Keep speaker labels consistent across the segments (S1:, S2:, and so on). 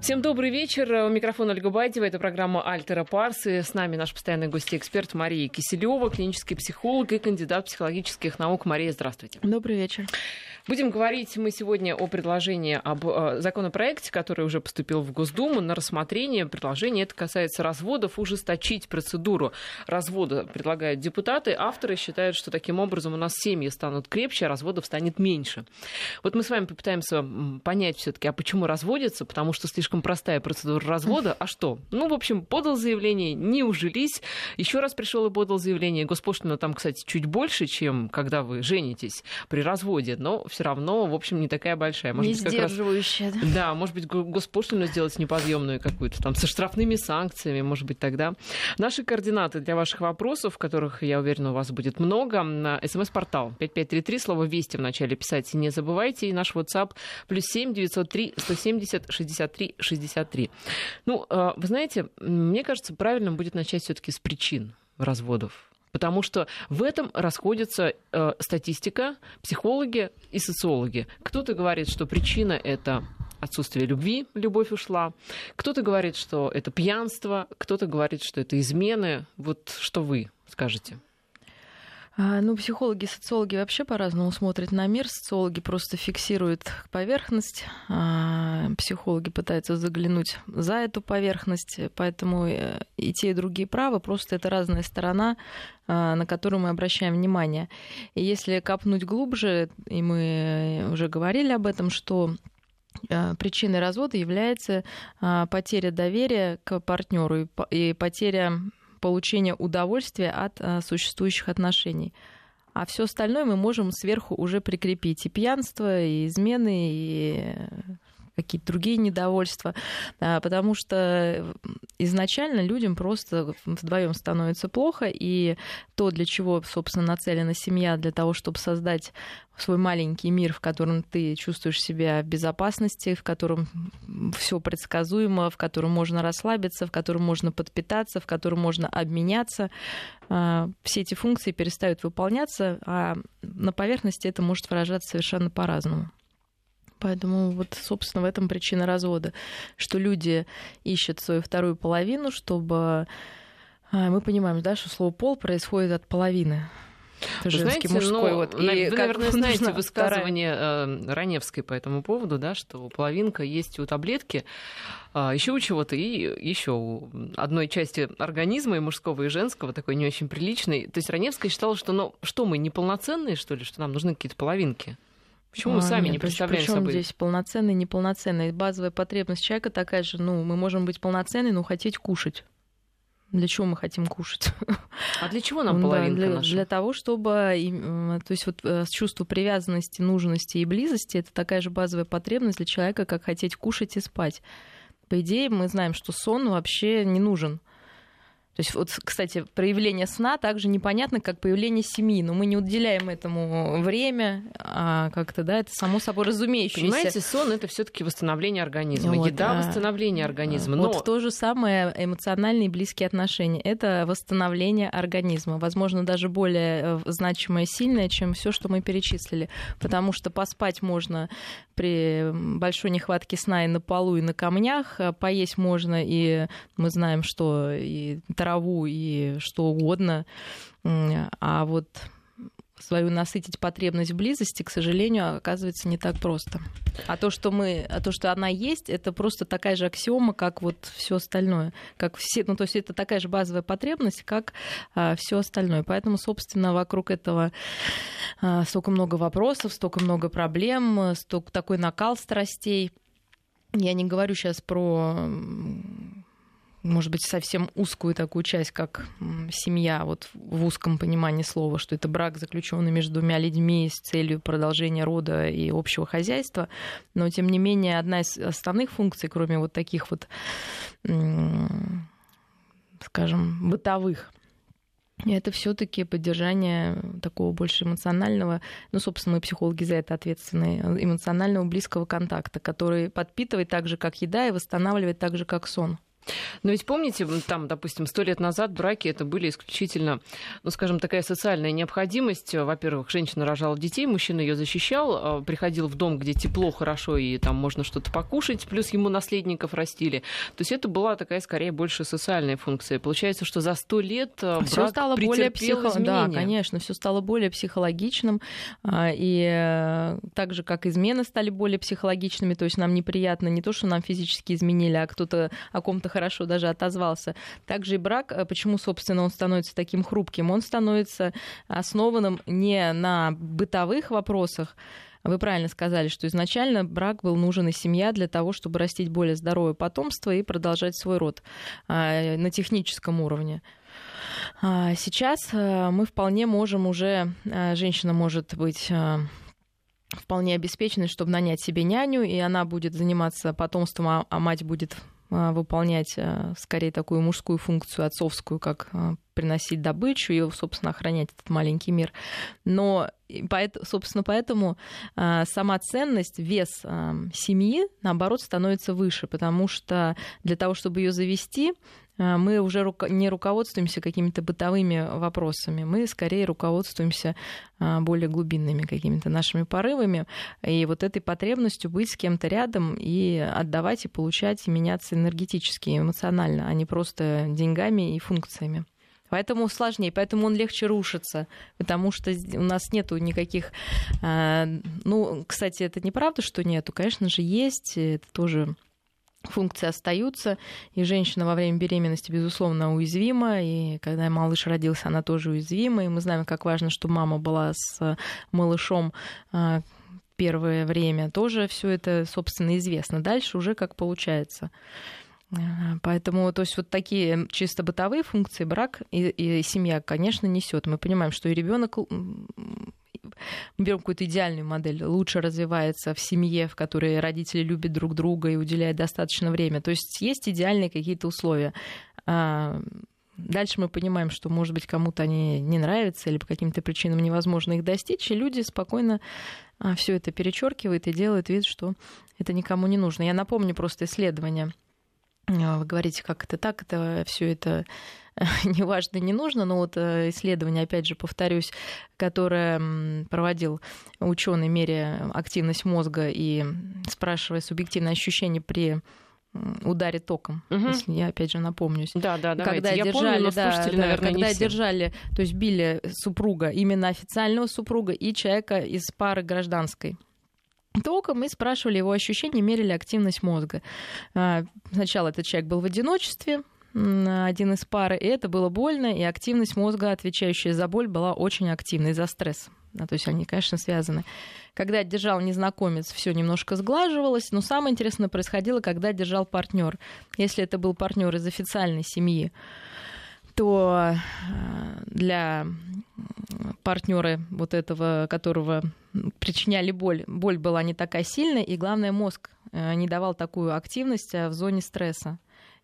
S1: Всем добрый вечер. У микрофона Ольга Байтева. Это программа «Альтера Парс». С нами наш постоянный гость-эксперт Мария Киселева, клинический психолог и кандидат психологических наук. Мария, здравствуйте.
S2: Добрый вечер.
S1: Будем говорить мы сегодня о предложении об э, законопроекте, который уже поступил в Госдуму на рассмотрение. Предложение это касается разводов, ужесточить процедуру развода предлагают депутаты. Авторы считают, что таким образом у нас семьи станут крепче, а разводов станет меньше. Вот мы с вами попытаемся понять все-таки, а почему разводятся, потому что слишком простая процедура развода. А что? Ну, в общем, подал заявление, не ужились, еще раз пришел и подал заявление. Госпошлина там, кстати, чуть больше, чем когда вы женитесь при разводе, но все равно, в общем, не такая большая.
S2: Может не быть, сдерживающая.
S1: Раз... Да, может быть, госпошлину сделать неподъемную какую-то, там, со штрафными санкциями, может быть, тогда. Наши координаты для ваших вопросов, которых, я уверена, у вас будет много. На смс-портал 5533, слово «Вести» в начале писать не забывайте. И наш WhatsApp плюс 7 903 170 63 63. Ну, э, вы знаете, мне кажется, правильным будет начать все-таки с причин разводов. Потому что в этом расходится э, статистика, психологи и социологи. Кто-то говорит, что причина это отсутствие любви, любовь ушла. Кто-то говорит, что это пьянство, кто-то говорит, что это измены. Вот что вы скажете?
S2: А, ну, психологи социологи вообще по-разному смотрят на мир. Социологи просто фиксируют поверхность, а психологи пытаются заглянуть за эту поверхность. Поэтому э, и те, и другие правы, просто это разная сторона, а, на которую мы обращаем внимание. И если копнуть глубже, и мы уже говорили об этом, что а, причиной развода является потеря доверия к партнеру и потеря получения удовольствия от а, существующих отношений. А все остальное мы можем сверху уже прикрепить. И пьянство, и измены, и какие-то другие недовольства, а, потому что изначально людям просто вдвоем становится плохо, и то, для чего, собственно, нацелена семья, для того, чтобы создать свой маленький мир, в котором ты чувствуешь себя в безопасности, в котором все предсказуемо, в котором можно расслабиться, в котором можно подпитаться, в котором можно обменяться. А, все эти функции перестают выполняться, а на поверхности это может выражаться совершенно по-разному. Поэтому вот, собственно, в этом причина развода, что люди ищут свою вторую половину, чтобы... А, мы понимаем, да, что слово «пол» происходит от половины.
S1: Это женский, знаете, мужской. Ну, вот. И вы, наверное, знаете высказывание вторая... Э, Раневской по этому поводу, да, что половинка есть у таблетки, а, еще у чего-то, и еще у одной части организма, и мужского, и женского, такой не очень приличной. То есть Раневская считала, что ну, что мы, неполноценные, что ли, что нам нужны какие-то половинки? Почему мы а, сами а, нет, не представляем
S2: причем
S1: собой?
S2: здесь полноценный, неполноценный? Базовая потребность человека такая же, ну, мы можем быть полноценны, но хотеть кушать. Для чего мы хотим кушать?
S1: А для чего нам половинка
S2: да, для,
S1: наша?
S2: Для того, чтобы... То есть вот э, чувство привязанности, нужности и близости — это такая же базовая потребность для человека, как хотеть кушать и спать. По идее, мы знаем, что сон вообще не нужен. То есть, вот, кстати, проявление сна также непонятно, как появление семьи, но мы не уделяем этому время, а как-то, да, это само собой разумеющееся.
S1: Понимаете, сон это все-таки восстановление организма, вот, еда да. восстановление организма.
S2: Но... Вот то же самое эмоциональные близкие отношения. Это восстановление организма, возможно, даже более э, значимое, сильное, чем все, что мы перечислили, потому что поспать можно при большой нехватке сна и на полу, и на камнях, а поесть можно, и мы знаем, что и траву и что угодно. А вот свою насытить потребность близости, к сожалению, оказывается не так просто. А то, что мы, а то, что она есть, это просто такая же аксиома, как вот все остальное, как все, ну то есть это такая же базовая потребность, как а, все остальное. Поэтому, собственно, вокруг этого а, столько много вопросов, столько много проблем, столько такой накал страстей. Я не говорю сейчас про может быть, совсем узкую такую часть, как семья, вот в узком понимании слова, что это брак, заключенный между двумя людьми с целью продолжения рода и общего хозяйства. Но, тем не менее, одна из основных функций, кроме вот таких вот, скажем, бытовых, это все-таки поддержание такого больше эмоционального, ну, собственно, мы психологи за это ответственны, эмоционального близкого контакта, который подпитывает так же, как еда, и восстанавливает так же, как сон.
S1: Но ведь помните, там, допустим, сто лет назад браки это были исключительно, ну, скажем, такая социальная необходимость. Во-первых, женщина рожала детей, мужчина ее защищал, а, приходил в дом, где тепло, хорошо, и там можно что-то покушать, плюс ему наследников растили. То есть это была такая, скорее, больше социальная функция. Получается, что за сто лет а, брак
S2: все стало более
S1: психо...
S2: Да, конечно, все стало более психологичным, а, и э, так же, как измены стали более психологичными, то есть нам неприятно не то, что нам физически изменили, а кто-то о ком-то хорошо даже отозвался. Также и брак, э, почему, собственно, он становится таким хрупким? Он становится основанным не на бытовых вопросах, вы правильно сказали, что изначально брак был нужен и семья для того, чтобы растить более здоровое потомство и продолжать свой род а, на техническом уровне. А, сейчас э, мы вполне можем уже, э, женщина может быть вполне обеспеченной, чтобы нанять себе няню, и она будет заниматься потомством, а, а мать будет выполнять а, скорее такую мужскую функцию, отцовскую, как а, приносить добычу и, собственно, охранять этот маленький мир. Но, собственно, поэтому сама ценность, вес семьи, наоборот, становится выше, потому что для того, чтобы ее завести, а, мы уже не руководствуемся какими-то бытовыми вопросами, мы скорее руководствуемся а, более глубинными какими-то нашими порывами и вот этой потребностью быть с кем-то рядом и отдавать и получать и меняться энергетически, эмоционально, а не просто деньгами и функциями. Поэтому сложнее, поэтому он легче рушится, потому что у нас нету никаких... А, ну, кстати, это неправда, что нету, конечно же, есть, это тоже функции остаются, и женщина во время беременности, безусловно, уязвима, и когда малыш родился, она тоже уязвима, и мы знаем, как важно, чтобы мама была с малышом а, первое время, тоже все это, собственно, известно. Дальше уже как получается. А, поэтому, то есть вот такие чисто бытовые функции брак и, и семья, конечно, несет. Мы понимаем, что и ребенок мы берем какую-то идеальную модель, лучше развивается в семье, в которой родители любят друг друга и уделяют достаточно времени. То есть есть идеальные какие-то условия. А, дальше мы понимаем, что, может быть, кому-то они не нравятся или по каким-то причинам невозможно их достичь, и люди спокойно а, все это перечеркивают и делают вид, что это никому не нужно. Я напомню просто исследование. А, вы говорите, как это так, это все это неважно, не нужно, но вот э, исследование, опять же, повторюсь, которое проводил ученый, меря активность мозга и спрашивая субъективное ощущение при ударе током, угу. если я опять же напомнюсь.
S1: Да, да, да. Когда
S2: я держали,
S1: помню,
S2: да, да, наверное, когда держали, то есть били супруга, именно официального супруга и человека из пары гражданской током и спрашивали его ощущения, мерили активность мозга. А, сначала этот человек был в одиночестве, один из пары, и это было больно, и активность мозга, отвечающая за боль, была очень активной за стресс. Да, то есть они, конечно, связаны. Когда держал незнакомец, все немножко сглаживалось, но самое интересное происходило, когда держал партнер. Если это был партнер из официальной семьи, то э, для партнера вот этого, которого причиняли боль, боль была не такая сильная, и главное, мозг э, не давал такую активность а в зоне стресса.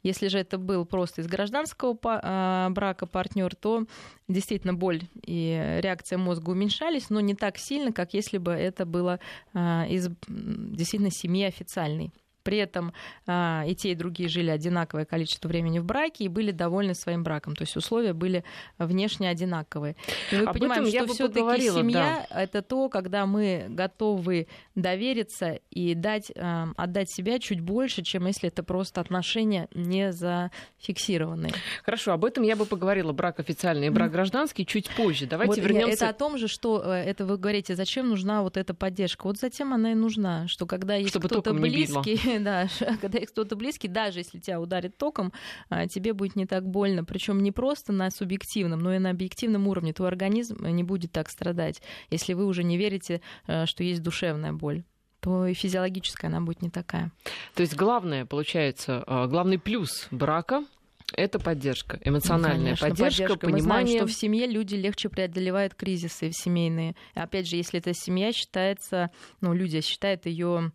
S2: Если же это был просто из гражданского а, брака партнер, то действительно боль и реакция мозга уменьшались, но не так сильно, как если бы это было а, из действительно семьи официальной. При этом а, и те, и другие жили одинаковое количество времени в браке и были довольны своим браком. То есть условия были внешне одинаковые. И мы Об понимаем, что все-таки семья да. это то, когда мы готовы довериться и дать, а, отдать себя чуть больше, чем если это просто отношения не зафиксированные.
S1: Хорошо, об этом я бы поговорила. Брак официальный и брак гражданский чуть позже. Давайте вот вернемся.
S2: Это о том же, что э, это вы говорите, зачем нужна вот эта поддержка. Вот затем она и нужна, что когда есть кто-то близкий, да, когда есть кто-то близкий, даже если тебя ударит током, а, тебе будет не так больно. Причем не просто на субъективном, но и на объективном уровне. Твой организм не будет так страдать, если вы уже не верите, э, что есть душевная боль то и физиологическая она будет не такая.
S1: То есть главное, получается, э, главный плюс брака это поддержка, эмоциональная Конечно, поддержка, поддержка, понимание. Мы знаем,
S2: что в семье люди легче преодолевают кризисы семейные. Опять же, если эта семья считается, ну, люди считают ее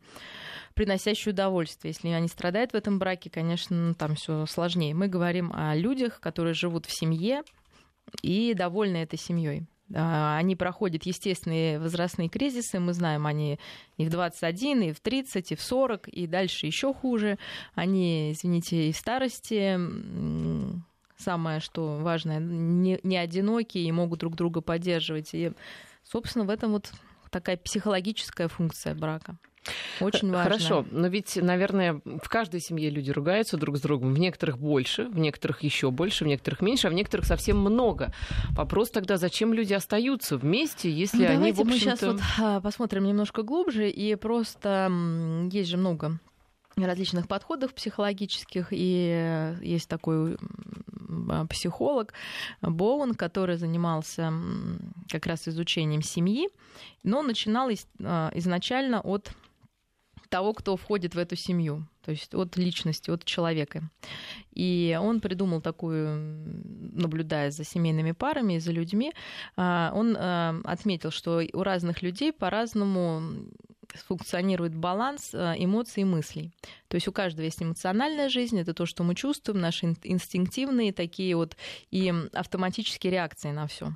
S2: приносящую удовольствие. Если они страдают в этом браке, конечно, ну, там все сложнее. Мы говорим о людях, которые живут в семье и довольны этой семьей. А, они проходят естественные возрастные кризисы. Мы знаем, они и в 21, и в 30, и в 40, и дальше еще хуже. Они, извините, и в старости самое, что важное, не, не одинокие и могут друг друга поддерживать. И, собственно, в этом вот такая психологическая функция брака. Очень важно.
S1: Хорошо, но ведь, наверное, в каждой семье люди ругаются друг с другом. В некоторых больше, в некоторых еще больше, в некоторых меньше, а в некоторых совсем много. Вопрос тогда, зачем люди остаются вместе, если ну, они, в общем-то...
S2: мы сейчас вот а, посмотрим немножко глубже, и просто есть же много различных подходов психологических, и есть такой а, психолог Боун, который занимался как раз изучением семьи, но начинал а, изначально от того, кто входит в эту семью, то есть от личности, от человека. И он придумал такую, наблюдая за семейными парами и за людьми, а, он а, отметил, что у разных людей по-разному функционирует баланс а, эмоций и мыслей. То есть у каждого есть эмоциональная жизнь, это то, что мы чувствуем, наши инстинктивные такие вот и автоматические реакции на все.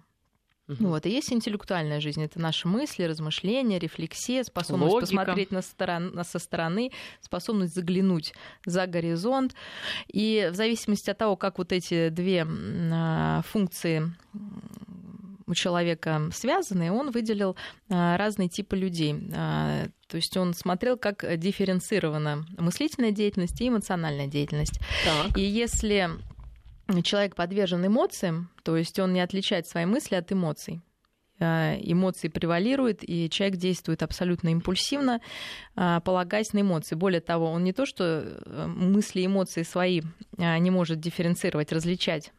S2: Угу. Вот. И есть интеллектуальная жизнь. Это наши мысли, размышления, рефлексия, способность Логика. посмотреть на сторон, со стороны, способность заглянуть за горизонт. И в зависимости от того, как вот эти две а, функции у человека связаны, он выделил а, разные типы людей. А, то есть он смотрел, как дифференцирована мыслительная деятельность и эмоциональная деятельность. Так. И если человек подвержен эмоциям, то есть он не отличает свои мысли от эмоций. А, эмоции превалируют, и человек действует абсолютно импульсивно, а, полагаясь на эмоции. Более того, он не то, что э, мысли и эмоции свои а, не может дифференцировать, различать.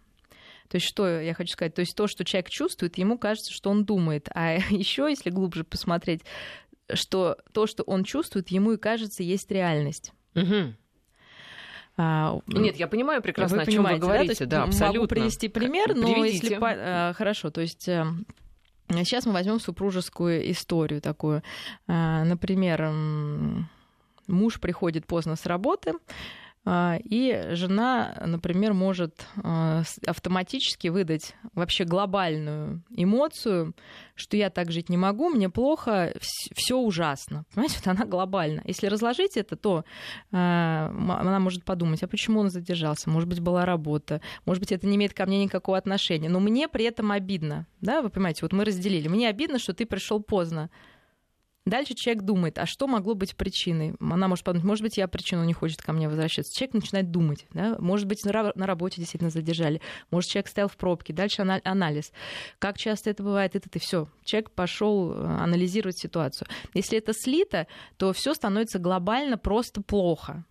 S2: То есть что я хочу сказать? То есть то, что человек чувствует, ему кажется, что он думает. А еще, если глубже посмотреть, что то, что он чувствует, ему и кажется, есть реальность. Угу.
S1: А, Нет, я понимаю прекрасно, вы о чем вы говорите. Да, да, абсолютно.
S2: Могу привести пример, но Приведите. если а, хорошо, то есть сейчас мы возьмем супружескую историю такую. А, например, муж приходит поздно с работы, и жена, например, может а, автоматически выдать вообще глобальную эмоцию, что я так жить не могу, мне плохо, все ужасно. Понимаете, вот она глобальна. Если разложить это, то а, она может подумать, а почему он задержался? Может быть, была работа, может быть, это не имеет ко мне никакого отношения. Но мне при этом обидно. Да, вы понимаете, вот мы разделили. Мне обидно, что ты пришел поздно. Дальше человек думает, а что могло быть причиной? Она может подумать, может быть, я причину не хочет ко мне возвращаться. Человек начинает думать, да? может быть, на работе действительно задержали, может, человек стоял в пробке, дальше анализ. Как часто это бывает, это ты все. Человек пошел э, анализировать ситуацию. Если это слито, то все становится глобально просто плохо.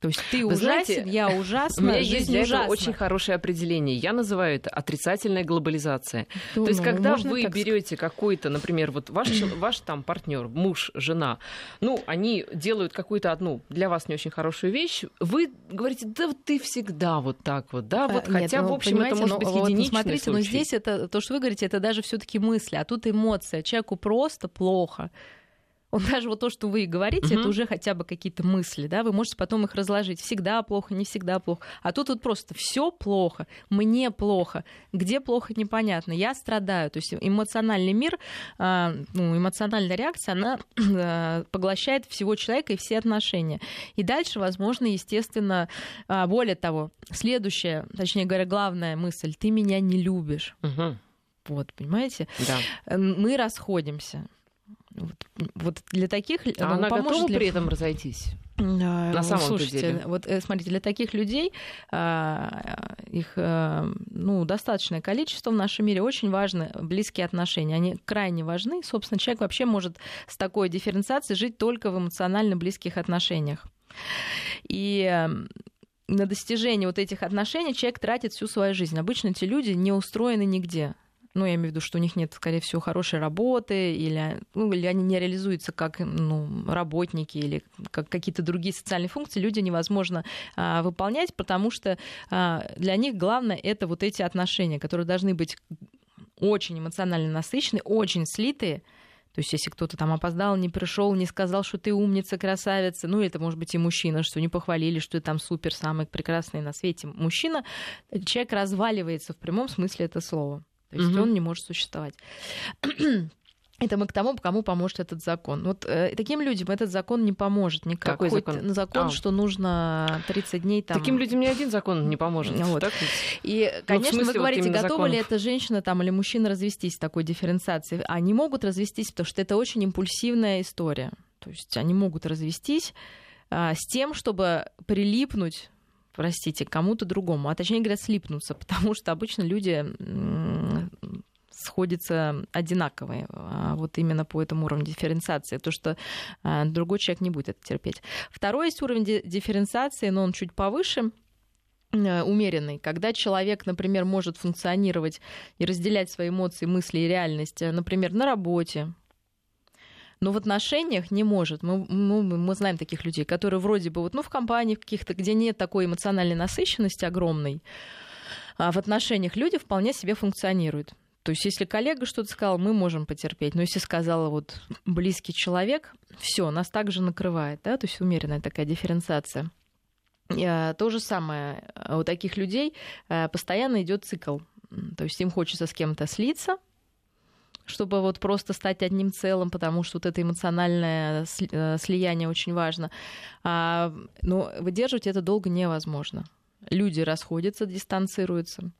S2: То есть ты Вы ужасен, знаете, я ужасна,
S1: У меня есть для ужасна. этого очень хорошее определение. Я называю это отрицательная глобализация. Ну, То есть, когда вы берете какой-то, например, вот ваш, ваш там партнер, муж, жена, ну, они делают какую-то одну для вас не очень хорошую вещь, вы говорите, да ты всегда вот так вот, да, вот, а, хотя, Нет, ну, в общем, это может быть вот, единичный
S2: Смотрите,
S1: случай.
S2: но здесь это, то, что вы говорите, это даже все таки мысли, а тут эмоция. Человеку просто плохо. Он даже вот то, что вы говорите, угу. это уже хотя бы какие-то мысли, да, вы можете потом их разложить. Всегда плохо, не всегда плохо. А тут вот просто все плохо, мне плохо, где плохо непонятно, я страдаю. То есть эмоциональный мир, а, ну, эмоциональная реакция, она а, поглощает всего человека и все отношения. И дальше, возможно, естественно, а, более того, следующая, точнее говоря, главная мысль: ты меня не любишь. Угу. Вот, понимаете? Да. Мы расходимся. Вот, вот для таких...
S1: А ну, она готова ли... при этом разойтись? На самом
S2: Слушайте,
S1: деле.
S2: вот э, смотрите, для таких людей их ну, достаточное количество в нашем мире очень важны близкие отношения. Они крайне важны. Собственно, человек вообще может с такой дифференциацией жить только в эмоционально близких отношениях. И на достижение вот этих отношений человек тратит всю свою жизнь. Обычно эти люди не устроены нигде ну, я имею в виду, что у них нет, скорее всего, хорошей работы, или, ну, или они не реализуются как ну, работники, или как какие-то другие социальные функции, люди невозможно а, выполнять, потому что а, для них главное это вот эти отношения, которые должны быть очень эмоционально насыщенные, очень слитые, то есть, если кто-то там опоздал, не пришел, не сказал, что ты умница, красавица, ну, это может быть и мужчина, что не похвалили, что ты там супер, самый прекрасный на свете мужчина, человек разваливается в прямом смысле этого слова. То есть угу. он не может существовать. Это мы к тому, кому поможет этот закон. Вот э, таким людям этот закон не поможет никак.
S1: Какой Хоть закон?
S2: Закон, а. что нужно 30 дней там...
S1: Таким людям ни один закон не поможет.
S2: Вот.
S1: Так?
S2: И, ну, конечно, ну, вы говорите, вот готова законов? ли эта женщина там, или мужчина развестись такой дифференциацией? Они могут развестись, потому что это очень импульсивная история. То есть они могут развестись а, с тем, чтобы прилипнуть простите, кому-то другому, а точнее говоря, слипнуться, потому что обычно люди сходятся одинаковые, а, вот именно по этому уровню дифференциации, то, что а, другой человек не будет это терпеть. Второй есть уровень дифференциации, но он чуть повыше, э, умеренный, когда человек, например, может функционировать и разделять свои эмоции, мысли и реальность, э, например, на работе, но в отношениях не может. Мы, мы, мы знаем таких людей, которые вроде бы вот, ну, в компании каких-то, где нет такой эмоциональной насыщенности огромной, а в отношениях люди вполне себе функционируют. То есть, если коллега что-то сказал, мы можем потерпеть. Но если сказала вот близкий человек, все, нас также накрывает, да, то есть умеренная такая дифференциация. Э, то же самое э, у таких людей э, постоянно идет цикл. То есть им хочется с кем-то слиться, чтобы вот просто стать одним целым, потому что вот это эмоциональное слияние очень важно. А, но выдерживать это долго невозможно. Люди расходятся, дистанцируются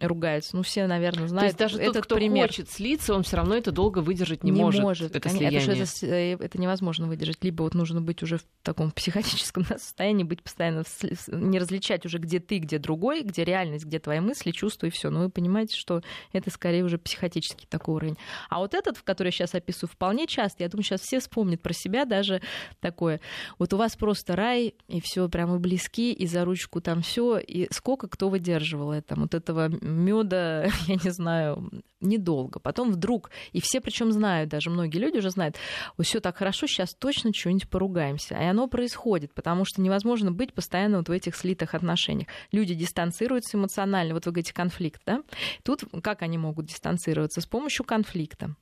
S2: ругаются. Ну, все, наверное, знают
S1: То есть даже
S2: этот
S1: тот, кто
S2: пример.
S1: хочет слиться, он все равно это долго выдержать не,
S2: не
S1: может.
S2: может.
S1: Это
S2: слияние. Это, это, э, это невозможно выдержать. Либо вот нужно быть уже в таком психотическом состоянии, быть постоянно, не различать уже, где ты, где другой, где реальность, где твои мысли, чувства и все. Но вы понимаете, что это скорее уже психотический такой уровень. А вот этот, в который я сейчас описываю, вполне часто, я думаю, сейчас все вспомнят про себя даже такое. Вот у вас просто рай, и все прямо близки, и за ручку там все, и сколько кто выдерживал это, вот этого меда, я не знаю, недолго. Потом вдруг, и все причем знают, даже многие люди уже знают, все так хорошо, сейчас точно что-нибудь поругаемся. И оно происходит, потому что невозможно быть постоянно вот в этих слитых отношениях. Люди дистанцируются эмоционально, вот вы говорите конфликт, да? Тут как они могут дистанцироваться? С помощью конфликта.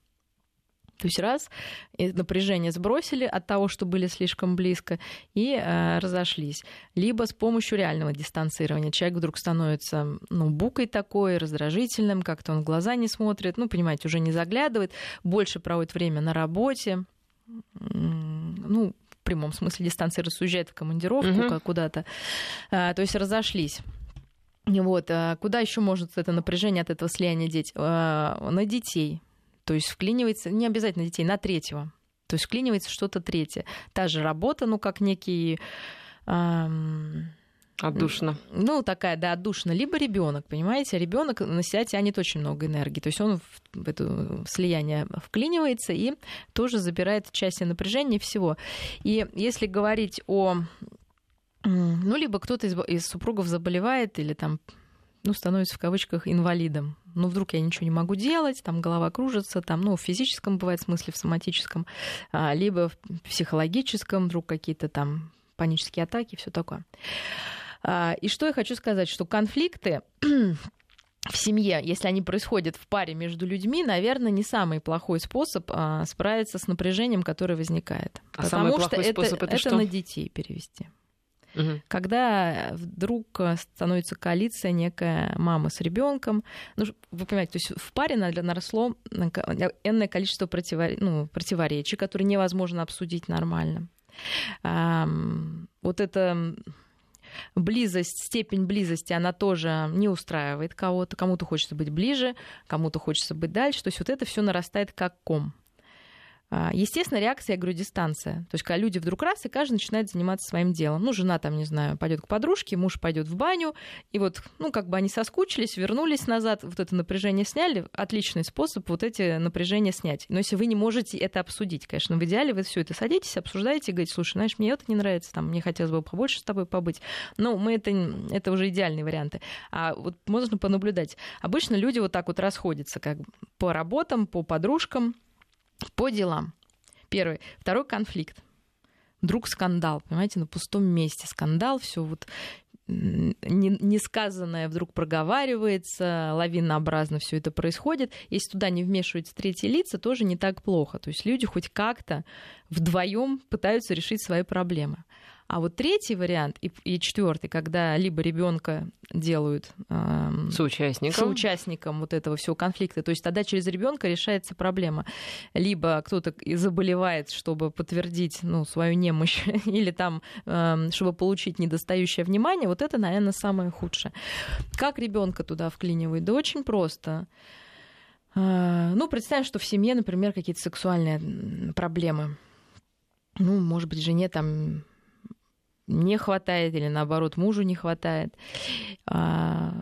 S2: То есть раз, напряжение сбросили от того, что были слишком близко, и э, разошлись. Либо с помощью реального дистанцирования. Человек вдруг становится ну, букой такой, раздражительным, как-то он в глаза не смотрит, ну, понимаете, уже не заглядывает, больше проводит время на работе, ну, в прямом смысле дистанцируется, уезжает в командировку угу. куда-то. А, то есть разошлись. Вот. А куда еще может это напряжение от этого слияния деть? А, на детей. То есть вклинивается, не обязательно детей, на третьего. То есть вклинивается что-то третье. Та же работа, ну, как некий... Эм...
S1: Отдушно.
S2: Ну, такая, да, отдушина. Либо ребенок, понимаете? Ребенок на себя тянет очень много энергии. То есть он в, в это слияние вклинивается и тоже забирает часть напряжения всего. И если говорить о ну, либо кто-то из, из супругов заболевает или там ну, становится в кавычках инвалидом. Ну, вдруг я ничего не могу делать, там голова кружится, там, ну, в физическом бывает смысле, в соматическом, а, либо в психологическом, вдруг какие-то там панические атаки, все такое. А, и что я хочу сказать, что конфликты в семье, если они происходят в паре между людьми, наверное, не самый плохой способ а, справиться с напряжением, которое возникает.
S1: А Потому самый плохой что способ это,
S2: это,
S1: это
S2: что? на детей перевести угу. когда вдруг становится коалиция некая мама с ребенком. Ну, вы понимаете, то есть в паре наросло энное количество противор... ну, противоречий, которые невозможно обсудить нормально. Вот это близость, степень близости, она тоже не устраивает кого-то. Кому-то хочется быть ближе, кому-то хочется быть дальше. То есть вот это все нарастает как ком. А, естественно, реакция, я говорю, дистанция. То есть, когда люди вдруг раз, и каждый начинает заниматься своим делом. Ну, жена там, не знаю, пойдет к подружке, муж пойдет в баню, и вот, ну, как бы они соскучились, вернулись назад, вот это напряжение сняли. Отличный способ вот эти напряжения снять. Но если вы не можете это обсудить, конечно, в идеале вы все это садитесь, обсуждаете, говорите, слушай, знаешь, мне это не нравится, там, мне хотелось бы побольше с тобой побыть. Но мы это, это уже идеальные варианты. А вот можно понаблюдать. Обычно люди вот так вот расходятся, как по работам, по подружкам, по делам. Первый. Второй конфликт. Вдруг скандал, понимаете, на пустом месте скандал, все вот несказанное вдруг проговаривается, лавинообразно все это происходит. Если туда не вмешиваются третьи лица, тоже не так плохо. То есть люди хоть как-то вдвоем пытаются решить свои проблемы. А вот третий вариант и, и четвертый, когда либо ребенка делают
S1: э, соучастником.
S2: соучастником вот этого всего конфликта, то есть тогда через ребенка решается проблема. Либо кто-то заболевает, чтобы подтвердить ну, свою немощь, или там, э, чтобы получить недостающее внимание, вот это, наверное, самое худшее. Как ребенка туда вклинивают? Да очень просто. Э, ну, представим, что в семье, например, какие-то сексуальные проблемы. Ну, может быть, жене там не хватает или наоборот мужу не хватает. А,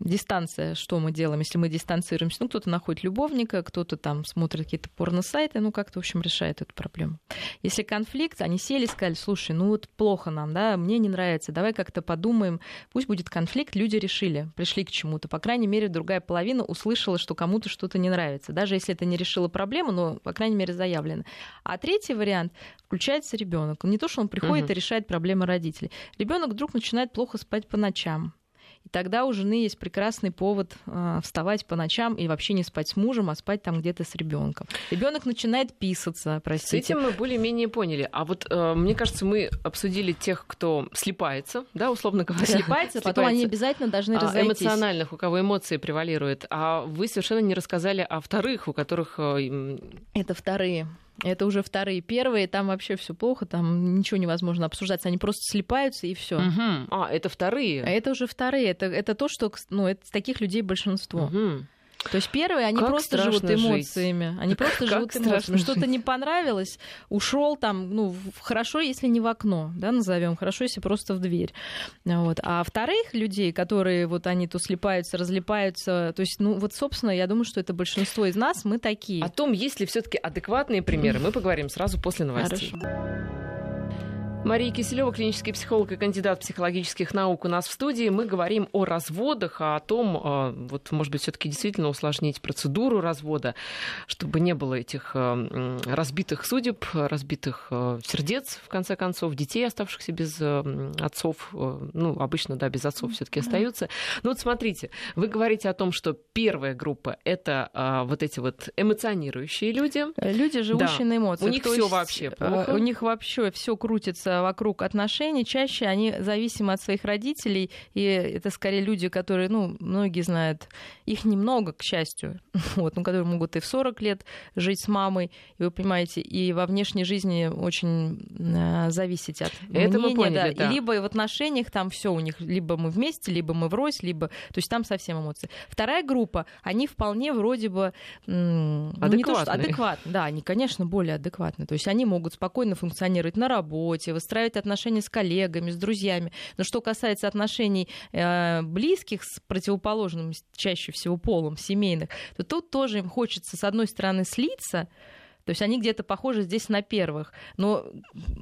S2: дистанция, что мы делаем, если мы дистанцируемся. Ну, кто-то находит любовника, кто-то там смотрит какие-то порно-сайты, ну, как-то, в общем, решает эту проблему. Если конфликт, они сели и сказали, слушай, ну вот плохо нам, да, мне не нравится, давай как-то подумаем, пусть будет конфликт, люди решили, пришли к чему-то. По крайней мере, другая половина услышала, что кому-то что-то не нравится. Даже если это не решило проблему, но, по крайней мере, заявлено. А третий вариант включается ребенок. Не то, что он приходит угу. и решает проблемы родителей. Ребенок вдруг начинает плохо спать по ночам и тогда у жены есть прекрасный повод э, вставать по ночам и вообще не спать с мужем, а спать там где-то с ребенком. Ребенок начинает писаться, простите.
S1: С этим мы более-менее поняли. А вот э, мне кажется, мы обсудили тех, кто слепается, да, условно говоря.
S2: Слепается, потом они обязательно должны а, разойтись.
S1: Эмоциональных, у кого эмоции превалируют. А вы совершенно не рассказали о вторых, у которых... Э,
S2: Это вторые. Это уже вторые. Первые, там вообще все плохо, там ничего невозможно обсуждать. Они просто слипаются и все.
S1: Угу. А, это вторые.
S2: А это уже вторые. Это, это то, что ну, это, таких людей большинство. Угу. То есть первые, они как просто живут эмоциями. Жить. Они просто как живут эмоциями. Что-то не понравилось, ушел там, ну, хорошо, если не в окно, да, назовем, хорошо, если просто в дверь. Вот. А вторых людей, которые вот они то слипаются, разлипаются, то есть, ну, вот, собственно, я думаю, что это большинство из нас, мы такие.
S1: О том, есть ли все-таки адекватные примеры, мы поговорим сразу после новостей. Хорошо. Мария Киселева, клинический психолог и кандидат психологических наук у нас в студии. Мы говорим о разводах, о том, а, вот, может быть, все-таки действительно усложнить процедуру развода, чтобы не было этих а, разбитых судеб, разбитых а, сердец, в конце концов, детей, оставшихся без отцов. Ну, обычно, да, без отцов все-таки остаются. Но вот смотрите, вы говорите о том, что первая группа это вот эти вот эмоционирующие люди.
S2: Люди, живущие да. на эмоциях.
S1: У них все вообще плохо.
S2: У них вообще все крутится крутятся вокруг отношений, чаще они зависимы от своих родителей, и это скорее люди, которые, ну, многие знают, их немного, к счастью, вот, ну, которые могут и в 40 лет жить с мамой, и вы понимаете, и во внешней жизни очень э, зависеть от
S1: это
S2: мнения,
S1: поняли,
S2: да, да. И либо в отношениях там все у них, либо мы вместе, либо мы врозь, либо, то есть там совсем эмоции. Вторая группа, они вполне вроде бы ну,
S1: не то, что
S2: адекватны, да, они, конечно, более адекватны, то есть они могут спокойно функционировать на работе, выстраивать отношения с коллегами, с друзьями. Но что касается отношений э, близких с противоположным, чаще всего полом, семейных, то тут тоже им хочется, с одной стороны, слиться, то есть они где-то похожи здесь на первых. Но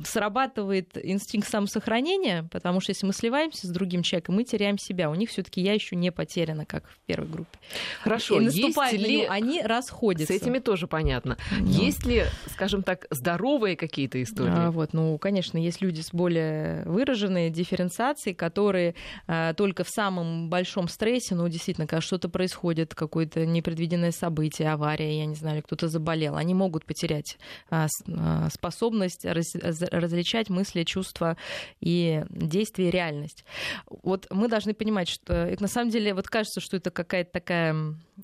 S2: срабатывает инстинкт самосохранения, потому что если мы сливаемся с другим человеком, мы теряем себя. У них все таки я еще не потеряна, как в первой группе.
S1: Хорошо.
S2: И наступает
S1: есть ли...
S2: они расходятся.
S1: С этими тоже понятно. Но. Есть ли, скажем так, здоровые какие-то истории? А,
S2: вот, ну, конечно, есть люди с более выраженной дифференциацией, которые а, только в самом большом стрессе, ну, действительно, когда что-то происходит, какое-то непредвиденное событие, авария, я не знаю, кто-то заболел, они могут потерять а, а, способность различать мысли, чувства и действия, реальность. Вот мы должны понимать, что на самом деле вот кажется, что это какая-то такая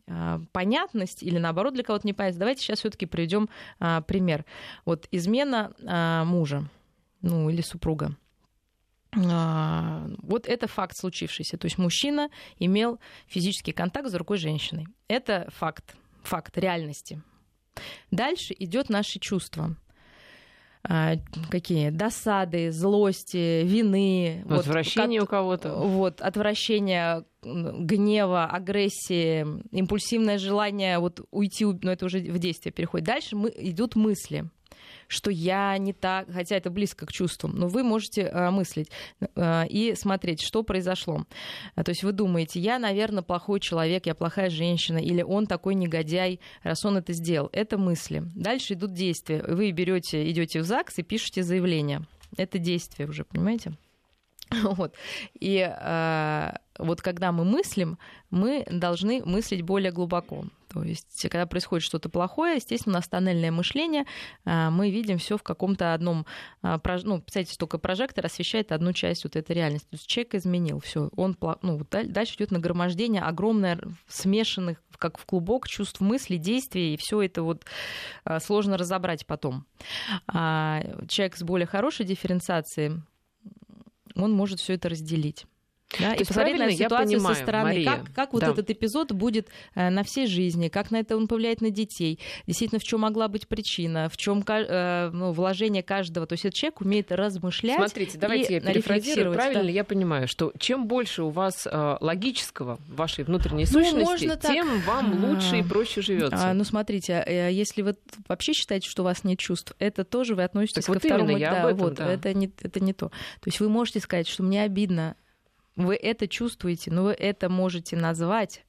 S2: а, понятность или наоборот для кого-то непонятность. Давайте сейчас все-таки приведем пример. Вот измена мужа, ну или супруга. Вот это факт случившийся. То есть мужчина имел физический контакт с другой женщиной. Это факт, факт реальности. Дальше идет наши чувства. А, какие? Досады, злости, вины,
S1: отвращение вот, у кого-то,
S2: вот отвращение, гнева, агрессии, импульсивное желание вот уйти, но ну, это уже в действие переходит. Дальше мы, идут мысли что я не так, хотя это близко к чувствам, но вы можете э, мыслить э, и смотреть, что произошло. То есть вы думаете, я, наверное, плохой человек, я плохая женщина, или он такой негодяй, раз он это сделал. Это мысли. Дальше идут действия. Вы берете, идете в ЗАГС и пишете заявление. Это действие уже, понимаете? Вот. И э, вот когда мы мыслим, мы должны мыслить более глубоко. То есть, когда происходит что-то плохое, естественно, у нас тоннельное мышление, а, мы видим все в каком-то одном, а, ну, представьте, только прожектор освещает одну часть вот этой реальности. То есть человек изменил, все, он, ну, дальше идет нагромождение огромное смешанных, как в клубок, чувств, мыслей, действий, и все это вот а, сложно разобрать потом. Человек с более хорошей дифференциацией, он может все это разделить. Да, и посмотреть на ситуацию понимаю, со стороны, Мария. как, как вот да. этот эпизод будет э, на всей жизни, как на это он повлияет на детей, действительно, в чем могла быть причина, в чем э, ну, вложение каждого. То есть этот человек умеет размышлять.
S1: Смотрите, давайте я перефразирую. Правильно да. я понимаю, что чем больше у вас э, логического вашей внутренней ну, сущности, тем вам лучше и проще живется.
S2: А, ну, смотрите, если вы вообще считаете, что у вас нет чувств, это тоже вы относитесь так ко вот второму.
S1: Я да, об этом, вот, да.
S2: это не это не то. То есть вы можете сказать, что мне обидно вы это чувствуете, но вы это можете назвать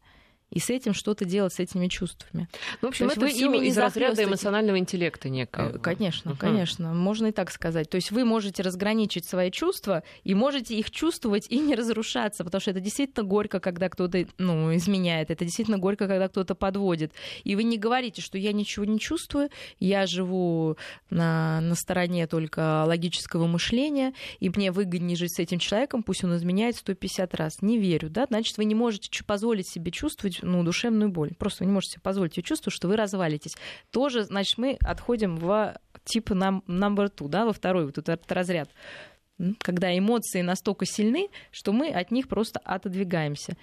S2: и с этим что-то делать, с этими чувствами.
S1: Ну, в общем, это вы ими из разряда эмоционального интеллекта некого.
S2: Э, конечно, uh-huh. конечно, можно и так сказать. То есть вы можете разграничить свои чувства и можете их чувствовать и не разрушаться, потому что это действительно горько, когда кто-то ну, изменяет, это действительно горько, когда кто-то подводит. И вы не говорите, что я ничего не чувствую, я живу на, на стороне только логического мышления, и мне выгоднее жить с этим человеком, пусть он изменяет 150 раз. Не верю, да? Значит, вы не можете позволить себе чувствовать ну, душевную боль. Просто вы не можете себе позволить ее чувствовать, что вы развалитесь. Тоже, значит, мы отходим в тип number two, да, во второй вот этот разряд когда эмоции настолько сильны, что мы от них просто отодвигаемся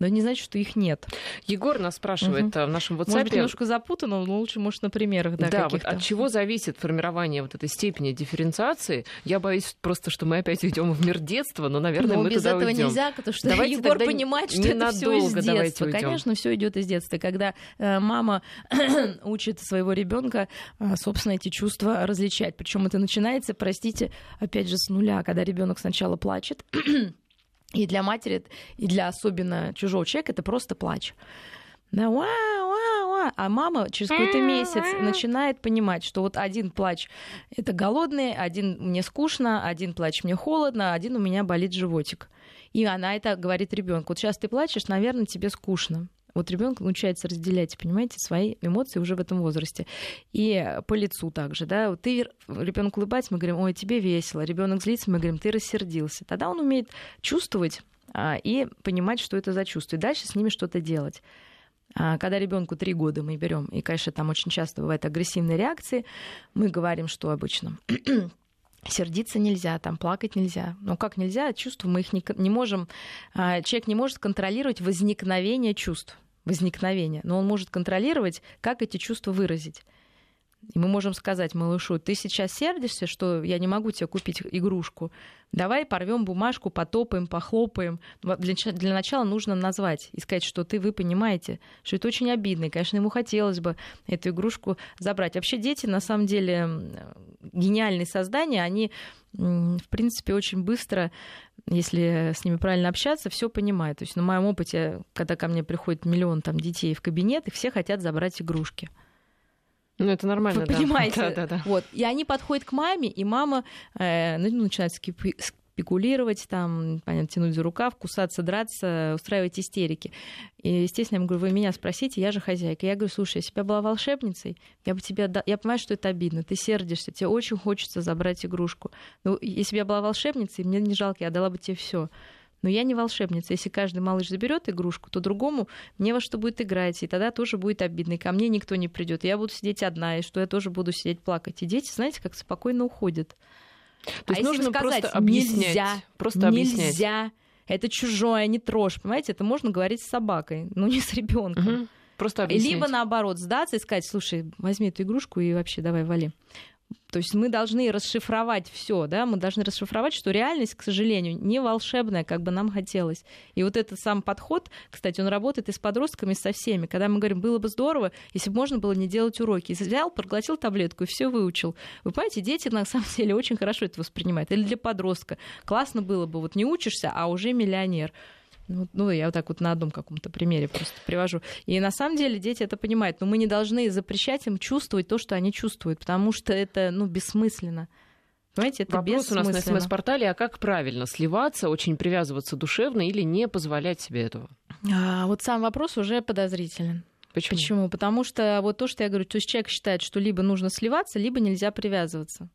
S2: но не значит, что их нет.
S1: Егор нас спрашивает угу. в нашем WhatsApp.
S2: Может быть, немножко запутано, но лучше, может, на примерах. Да,
S1: да вот от чего зависит формирование вот этой степени дифференциации? Я боюсь просто, что мы опять уйдем в мир детства, но, наверное, но мы
S2: без
S1: туда
S2: этого
S1: уйдем.
S2: нельзя, потому что давайте Егор понимает, что это все из детства. Конечно, все идет из детства. Когда э, мама учит своего ребенка, э, собственно, эти чувства различать. Причем это начинается, простите, опять же, с нуля, когда ребенок сначала плачет и для матери, и для особенно чужого человека это просто плач. Да, уа, уа, уа. А мама через какой-то месяц начинает понимать, что вот один плач это голодный, один мне скучно, один плач мне холодно, один у меня болит животик. И она это говорит ребенку. Вот сейчас ты плачешь, наверное, тебе скучно. Вот ребенок научается разделять, понимаете, свои эмоции уже в этом возрасте. И по лицу также, да, вот ты ребенок улыбается, мы говорим, ой, тебе весело, ребенок злится, мы говорим, ты рассердился. Тогда он умеет чувствовать а, и понимать, что это за чувство, и дальше с ними что-то делать. А, когда ребенку три года мы берем, и, конечно, там очень часто бывают агрессивные реакции, мы говорим, что обычно сердиться нельзя, там плакать нельзя. Но как нельзя, чувства мы их не, не можем, а, человек не может контролировать возникновение чувств возникновения, но он может контролировать, как эти чувства выразить. И мы можем сказать малышу, ты сейчас сердишься, что я не могу тебе купить игрушку. Давай порвем бумажку, потопаем, похлопаем. Для, для начала нужно назвать и сказать, что ты, вы понимаете, что это очень обидно. И, конечно, ему хотелось бы эту игрушку забрать. Вообще дети, на самом деле, гениальные создания, они, в принципе, очень быстро если с ними правильно общаться, все понимают. То есть на моем опыте, когда ко мне приходит миллион там, детей в кабинет, и все хотят забрать игрушки.
S1: Ну, это нормально,
S2: Вы да. понимаете? Да, да, да. Вот. И они подходят к маме, и мама э, ну, начинает спекулировать, там, понятно, тянуть за рукав, кусаться, драться, устраивать истерики. И, естественно, я ему говорю, вы меня спросите, я же хозяйка. Я говорю, слушай, если бы я была волшебницей, я бы тебя... Я понимаю, что это обидно, ты сердишься, тебе очень хочется забрать игрушку. Но если бы я была волшебницей, мне не жалко, я дала бы тебе все. Но я не волшебница. Если каждый малыш заберет игрушку, то другому мне во что будет играть, и тогда тоже будет обидно. И ко мне никто не придет. Я буду сидеть одна, и что я тоже буду сидеть плакать. И дети, знаете, как спокойно уходят.
S1: То есть а нужно сказать, просто объяснять.
S2: Нельзя,
S1: просто
S2: объяснять. Нельзя. Это чужое, не трожь. Понимаете, это можно говорить с собакой, но не с ребенком. Угу.
S1: Просто объяснять.
S2: Либо наоборот сдаться и сказать, слушай, возьми эту игрушку и вообще давай вали. То есть мы должны расшифровать все, да, мы должны расшифровать, что реальность, к сожалению, не волшебная, как бы нам хотелось. И вот этот сам подход, кстати, он работает и с подростками, и со всеми. Когда мы говорим, было бы здорово, если бы можно было не делать уроки. Взял, проглотил таблетку и все выучил. Вы понимаете, дети на самом деле очень хорошо это воспринимают. Или для подростка. Классно было бы, вот не учишься, а уже миллионер. Ну, ну, я вот так вот на одном каком-то примере просто привожу. И на самом деле дети это понимают, но мы не должны запрещать им чувствовать то, что они чувствуют, потому что это, ну, бессмысленно. Понимаете, это
S1: Вопрос у нас на СМС-портале, а как правильно сливаться, очень привязываться душевно или не позволять себе этого?
S2: А, вот сам вопрос уже подозрителен.
S1: Почему?
S2: Почему? Потому что вот то, что я говорю, то есть человек считает, что либо нужно сливаться, либо нельзя привязываться.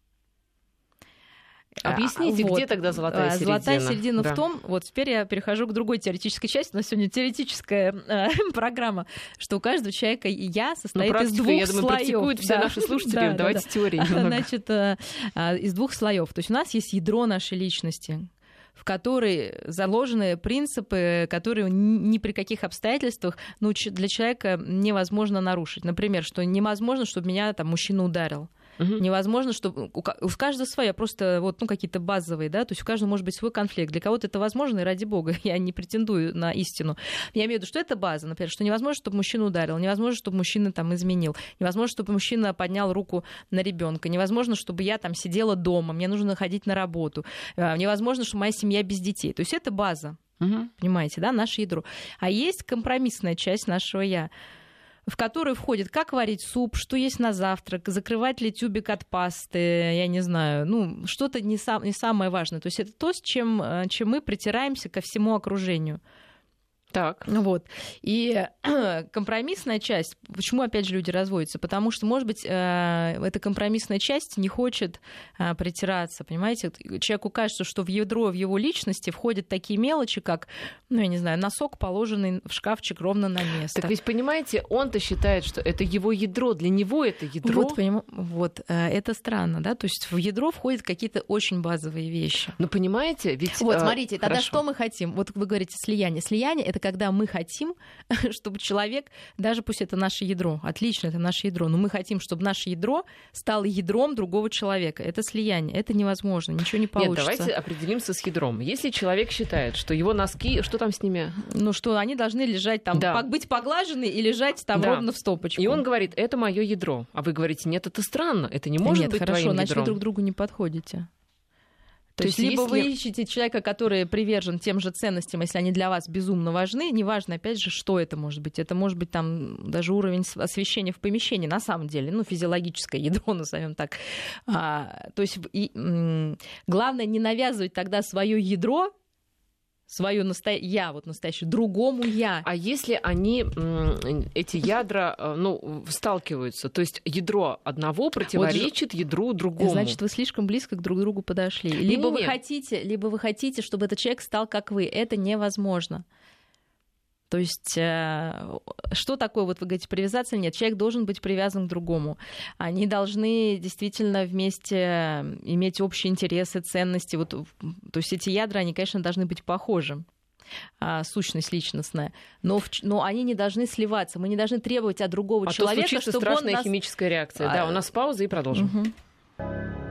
S1: Объясните,
S2: вот.
S1: где тогда золотая середина?
S2: Золотая середина
S1: Да.
S2: в том, вот теперь я перехожу к другой теоретической части, нас сегодня теоретическая э, программа, что у каждого человека я
S1: Ну,
S2: состоит из
S1: практика,
S2: двух
S1: я думаю,
S2: слоев.
S1: практикуют все
S2: Да,
S1: наши слушатели.
S2: да, да,
S1: Давайте
S2: да.
S1: теории.
S2: Значит, э, а, из двух слоев. То есть у нас есть ядро нашей личности, в которой заложены принципы, которые ни при каких обстоятельствах ну, для человека невозможно нарушить. Например, что невозможно, чтобы меня там мужчина ударил.
S1: Мгм.
S2: Невозможно, чтобы у ка- у каждого своя, просто вот ну какие-то базовые, да, то есть у каждого может быть свой конфликт. Для кого-то это возможно, и ради бога, я не претендую на истину. Я имею в виду, что это база, например, что невозможно, чтобы мужчина ударил, невозможно, чтобы мужчина там изменил, невозможно, чтобы мужчина поднял руку на ребенка, невозможно, чтобы я там сидела дома, мне нужно ходить на работу, э, невозможно, чтобы моя семья без детей. То есть это база
S1: Мгм.
S2: понимаете, да, наше ядро. А есть компромиссная часть нашего я в которую входит, как варить суп, что есть на завтрак, закрывать ли тюбик от пасты, я не знаю, ну, что-то не, сам, не самое важное. То есть это то, с чем, э, чем мы притираемся ко всему окружению.
S1: Так.
S2: Вот. И компромиссная часть, почему опять же люди разводятся? Потому что, может быть, э, эта компромиссная часть не хочет э, притираться, понимаете? Человеку кажется, что в ядро, в его личности входят такие мелочи, как, ну, я не знаю, носок, положенный в шкафчик ровно на место.
S1: Так ведь понимаете, он-то считает, что это его ядро, для него это ядро.
S2: Вот, поним- вот, э, это странно, да? То есть в ядро входят какие-то очень базовые вещи.
S1: Но понимаете, ведь...
S2: Вот, смотрите, тогда
S1: хорошо.
S2: что мы хотим? Вот вы говорите слияние. Слияние это когда мы хотим, чтобы человек, даже пусть это наше ядро, отлично, это наше ядро, но мы хотим, чтобы наше ядро стало ядром другого человека. Это слияние. Это невозможно, ничего не
S1: Нет,
S2: получится.
S1: давайте определимся с ядром. Если человек считает, что его носки, что там с ними?
S2: Ну что, они должны лежать там,
S1: Да.
S2: быть поглажены и лежать там
S1: Да.
S2: ровно в стопочку.
S1: И он говорит, это мое ядро. А вы говорите, нет, это странно, это не может
S2: Нет,
S1: быть
S2: хорошо,
S1: твоим
S2: значит,
S1: ядром.
S2: вы друг другу не подходите. То,
S1: То
S2: есть,
S1: есть
S2: либо вы
S1: если-
S2: ищете человека, который привержен тем же ценностям, если они для вас безумно важны, неважно, опять же, что это может быть. Это может быть там даже уровень освещения в помещении, на самом деле, ну, физиологическое ядро, назовем так. А, то есть и, главное не навязывать тогда свое ядро, свое насто... я, вот настоящее, другому я.
S1: А если они, эти ядра, э, ну, сталкиваются, то есть ядро одного противоречит ядру другому.
S2: Значит, вы слишком близко к друг другу подошли. Либо вы
S1: Не-не-не.
S2: хотите, либо вы хотите, чтобы этот человек стал как вы. Это невозможно. То есть, э, что такое, вот вы говорите, привязаться или нет? Человек должен быть привязан к другому. Они должны действительно вместе иметь общие интересы, ценности. Вот, то есть эти ядра, они, конечно, должны быть похожи а, сущность личностная, но, в но они не должны сливаться. Мы не должны требовать от другого
S1: а то
S2: человека,
S1: случится
S2: чтобы
S1: страшная
S2: он нас...
S1: химическая реакция. Да,
S2: А,
S1: у нас пауза и продолжим.
S2: Мгм.